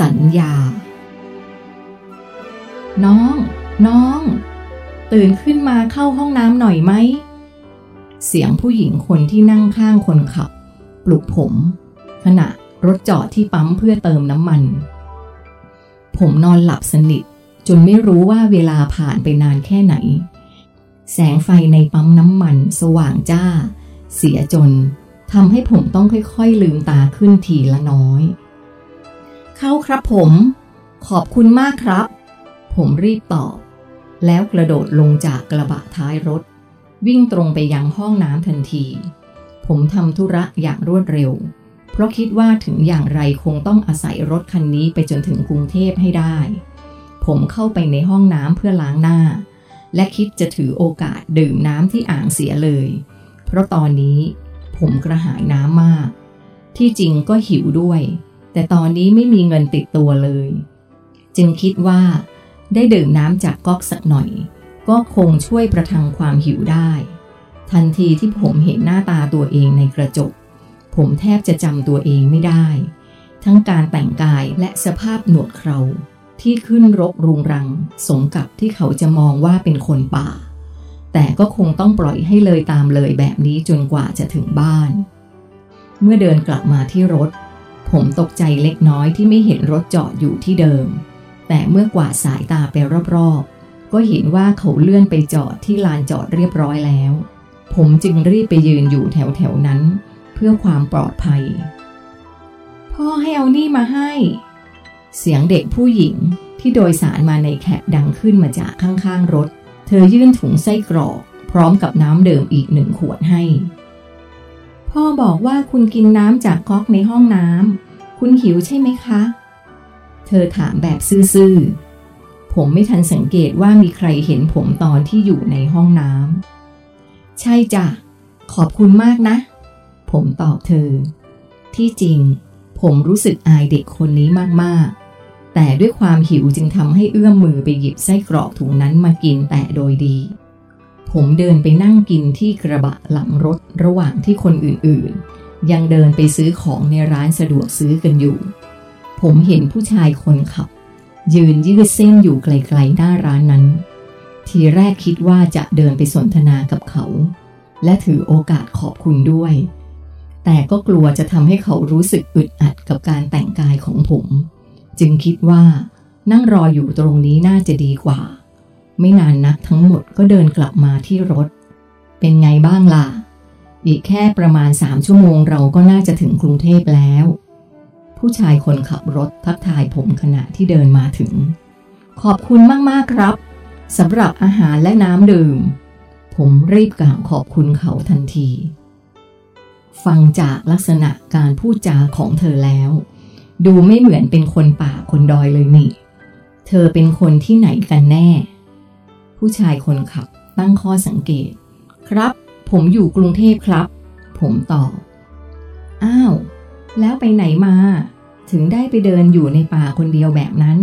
สัญญา น้อง น้อง ตื่นขึ้นมาเข้าห้องน้ำหน่อยไหม เสียงผู้หญิงคนที่นั่งข้างคนขับ ปลุกผม ขณะรถจอดที่ปั๊มเพื่อเติมน้ำมัน ผมนอนหลับสนิท จนไม่รู้ว่าเวลาผ่านไปนานแค่ไหน แสงไฟในปั๊มน้ำมันสว่างจ้า เสียจนทำให้ผมต้องค่อยๆลืมตาขึ้นทีละน้อย เข้าครับผม ขอบคุณมากครับ ผมรีบตอบ แล้วกระโดดลงจากกระบะท้ายรถ วิ่งตรงไปยังห้องน้ำทันที ผมทำธุระอย่างรวดเร็ว เพราะคิดว่าถึงอย่างไรคงต้องอาศัยรถคันนี้ไปจนถึงกรุงเทพให้ได้ ผมเข้าไปในห้องน้ำเพื่อล้างหน้า และคิดจะถือโอกาสดื่มน้ำที่อ่างเสียเลย เพราะตอนนี้ผมกระหายน้ำมาก ที่จริงก็หิวด้วย แต่ตอนนี้ไม่มีเงินติดตัวเลย จึงคิดว่า ได้ดื่มน้ำจากก๊อกสักหน่อย ก็คงช่วยประทังความหิวได้ ทันทีที่ผมเห็นหน้าตาตัวเองในกระจก ผมแทบจะจำตัวเองไม่ได้ ทั้งการแต่งกายและสภาพหนวดเคราที่ขึ้นรกรุงรัง สมกับที่เขาจะมองว่าเป็นคนป่า แต่ก็คงต้องปล่อยให้เลยตามเลยแบบนี้จนกว่าจะถึงบ้าน เมื่อเดินกลับมาที่รถ ผมตกใจเล็กน้อยที่ไม่เห็นรถจอดอยู่ที่เดิม แต่เมื่อกวาดสายตาไปรอบๆ ก็เห็นว่าเขาเลื่อนไปจอดที่ลานจอดเรียบร้อยแล้ว ผมจึงรีบไปยืนอยู่แถวๆนั้น เพื่อความปลอดภัย พ่อให้เอานี่มาให้ เสียงเด็กผู้หญิงที่โดยสารมาในแคปดังขึ้นมาจากข้างๆรถ เธอยื่นถุงไส้กรอก พร้อมกับน้ำเดิมอีกหนึ่งขวดให้ พ่อบอกว่าคุณกินน้ำจากก๊อกในห้องน้ำคุณหิวใช่ไหมคะ เธอถามแบบซื่อๆ ผมไม่ทันสังเกตว่ามีใครเห็นผมตอนที่อยู่ในห้องน้ำใช่จ้ะ ขอบคุณมากนะ ผมตอบเธอ ที่จริง ผมรู้สึกอายเด็กคนนี้มากๆแต่ด้วยความหิวจึงทำให้เอื้อมมือไปหยิบไส้กรอกถุงนั้นมากินแต่โดยดี ผมเดินไปนั่งกินที่กระบะหลังรถระหว่างที่คนอื่นๆ ยังเดินไปซื้อของในร้านสะดวกซื้อกันอยู่ ผมเห็นผู้ชายคนขับ ยืนยืดเส้นอยู่ไกลๆหน้าร้านนั้น ทีแรกคิดว่าจะเดินไปสนทนากับเขา และถือโอกาสขอบคุณด้วย แต่ก็กลัวจะทำให้เขารู้สึกอึดอัดกับการแต่งกายของผม จึงคิดว่านั่งรออยู่ตรงนี้น่าจะดีกว่า ไม่นานนักทั้งหมดก็เดินกลับมาที่รถ เป็นไงบ้างล่ะ อีกแค่ประมาณสามชั่วโมงเราก็น่าจะถึงกรุงเทพแล้ว ผู้ชายคนขับรถทักทายผมขณะที่เดินมาถึง ขอบคุณมากๆครับสำหรับอาหารและน้ำดื่ม ผมรีบกล่าวขอบคุณเขาทันที ฟังจากลักษณะการพูดจาของเธอแล้ว ดูไม่เหมือนเป็นคนป่าคนดอยเลยนี่ เธอเป็นคนที่ไหนกันแน่ ผู้ชายคนขับตั้งข้อสังเกต ครับ ผมอยู่กรุงเทพครับ ผมตอบ อ้าว แล้วไปไหนมา ถึงได้ไปเดินอยู่ในป่าคนเดียวแบบนั้น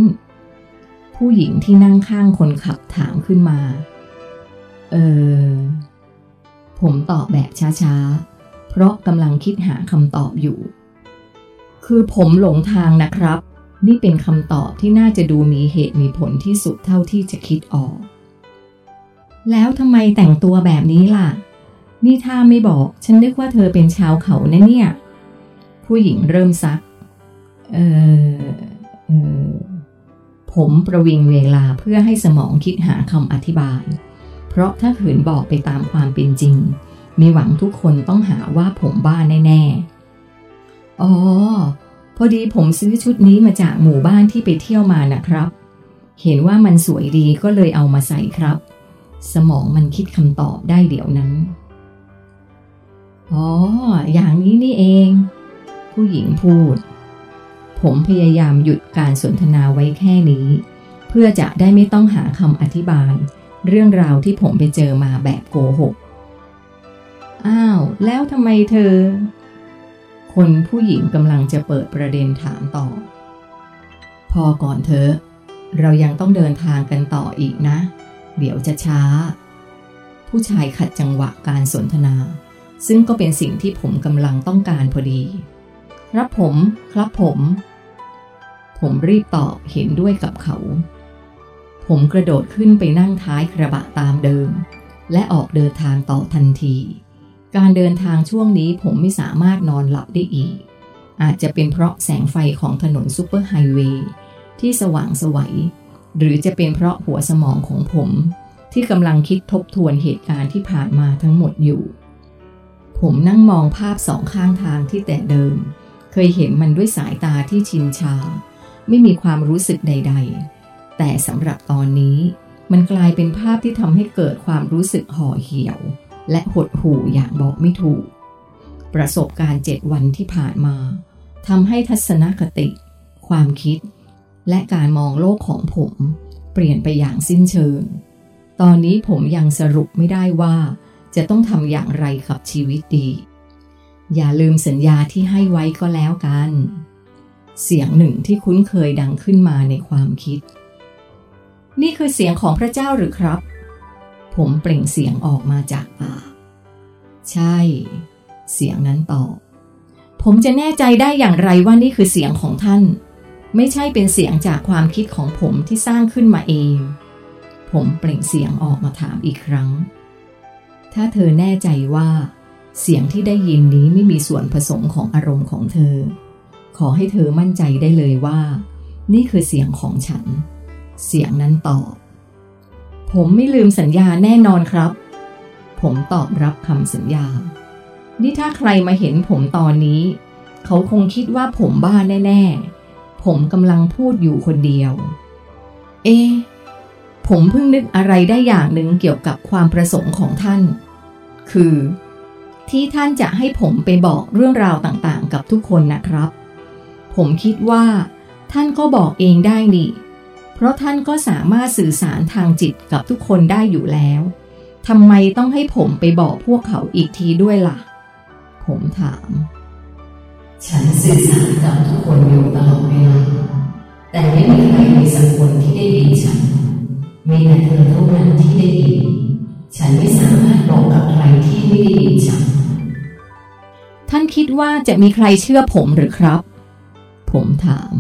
ผู้หญิงที่นั่งข้างคนขับถามขึ้นมา เออ ผมตอบแบบช้าๆ เพราะกำลังคิดหาคำตอบอยู่ คือผมหลงทางนะครับ นี่เป็นคำตอบที่น่าจะดูมีเหตุมีผลที่สุดเท่าที่จะคิดออก แล้วทำไมแต่งตัวแบบนี้ล่ะ นี่ถ้าไม่บอก ฉันนึกว่าเธอเป็นชาวเขานะเนี่ย ผู้หญิงเริ่มซัก เออเออผมประวิงเวลาเพื่อให้สมองคิดหาคำอธิบาย เพราะถ้าขืนบอกไปตามความเป็นจริง มีหวังทุกคนต้องหาว่าผมบ้าแน่ๆ อ๋อ พอดีผมซื้อชุดนี้มาจากหมู่บ้านที่ไปเที่ยวมานะครับ เห็นว่ามันสวยดีก็เลยเอามาใส่ครับ สมองมันคิดคำตอบได้เดี๋ยวนั้น อ๋อ อย่างนี้นี่เอง ผู้หญิงพูด ผมพยายามหยุดการสนทนาไว้แค่นี้ เพื่อจะได้ไม่ต้องหาคำอธิบาย เรื่องราวที่ผมไปเจอมาแบบโกหก อ้าว แล้วทำไมเธอ คนผู้หญิงกำลังจะเปิดประเด็นถามต่อ พอก่อนเถอเรายังต้องเดินทางกันต่ออีกนะ เดี๋ยวจะช้า ผู้ชายขัดจังหวะการสนทนา ซึ่งก็เป็นสิ่งที่ผมกำลังต้องการพอดี รับผมครับผมผผมรีบตอบเห็นด้วยกับเขา ผมกระโดดขึ้นไปนั่งท้ายกระบะตามเดิม และออกเดินทางต่อทันที การเดินทางช่วงนี้ผมไม่สามารถนอนหลับได้อีก อาจจะเป็นเพราะแสงไฟของถนนซูเปอร์ไฮเวย์ที่สว่างสวัย หรือจะเป็นเพราะหัวสมองของผม ที่กำลังคิดทบทวนเหตุการณ์ที่ผ่านมาทั้งหมดอยู่ ผมนั่งมองภาพสองข้างทางที่แต่เดิม เคยเห็นมันด้วยสายตาที่ชินชา ไม่มีความรู้สึกใด ๆ แต่สำหรับตอนนี้ มันกลายเป็นภาพที่ทำให้เกิดความรู้สึกห่อเหี่ยว และหดหู่อย่างบอกไม่ถูก ประสบการณ์เจ็ดวันที่ผ่านมาทำให้ทัศนคติ ความคิด และการมองโลกของผม เปลี่ยนไปอย่างสิ้นเชิง ตอนนี้ผมยังสรุปไม่ได้ว่า จะต้องทำอย่างไรกับชีวิตดี อย่าลืมสัญญาที่ให้ไว้ก็แล้วกัน เสียงหนึ่งที่คุ้นเคยดังขึ้นมาในความคิด นี่คือเสียงของพระเจ้าหรือครับ ผมเปล่งเสียงออกมาจากปากใช่ เสียงนั้นตอบผมจะแน่ใจได้อย่างไรว่านี่คือเสียงของท่าน ไม่ใช่เป็นเสียงจากความคิดของผมที่สร้างขึ้นมาเอง ผมเปล่งเสียงออกมาถามอีกครั้ง ถ้าเธอแน่ใจว่า เสียงที่ได้ยินนี้ไม่มีส่วนผสมของอารมณ์ของเธอ ขอให้เธอมั่นใจได้เลยว่า นี่คือเสียงของฉัน เสียงนั้นตอบ ผมไม่ลืมสัญญาแน่นอนครับ ผมตอบรับคำสัญญา นี่ถ้าใครมาเห็นผมตอนนี้ เขาคงคิดว่าผมบ้าแน่ ๆ ผมกำลังพูดอยู่คนเดียว เอ ผมเพิ่งนึกอะไรได้อย่างหนึ่งเกี่ยวกับความประสงค์ของท่าน คือ ที่ท่านจะให้ผมไปบอกเรื่องราวต่างๆ กับทุกคนนะครับ ผมคิดว่า ท่านก็บอกเองได้นี่ เพราะท่านก็สามารถสื่อสารทางจิตกับทุกคนได้อยู่แล้วทำไมต้องให้ผมไปบอกพวกเขาอีกทีด้วยละ่ะ ผมถาม ฉันสื่อสารกับทุกคนอยู่ตลอดเวลา แต่ไม่มีใครในสักคนที่ได้ยินฉัน มีแต่เธอเท่านั้นที่ได้ยิน ฉันไม่สามารถบอกกับใครที่ไม่ได้ยินฉัน ท่านคิดว่าจะมีใครเชื่อผมหรือครับ ผมถาม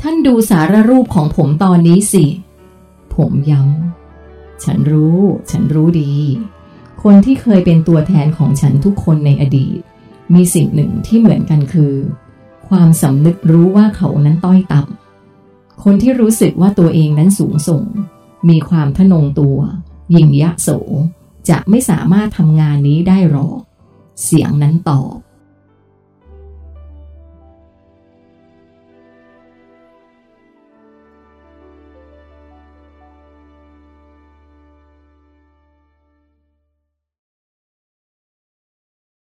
ท่านดูสารรูปของผมตอนนี้สิ ผมย้ำ ฉันรู้ ฉันรู้ดี คนที่เคยเป็นตัวแทนของฉันทุกคนในอดีต มีสิ่งหนึ่งที่เหมือนกันคือ ความสำนึกรู้ว่าเขานั้นต้อยต่ำคนที่รู้สึกว่าตัวเองนั้นสูงส่ง มีความทะนงตัวยิ่งยะโส จะไม่สามารถทำงานนี้ได้หรอก เสียงนั้นตอบ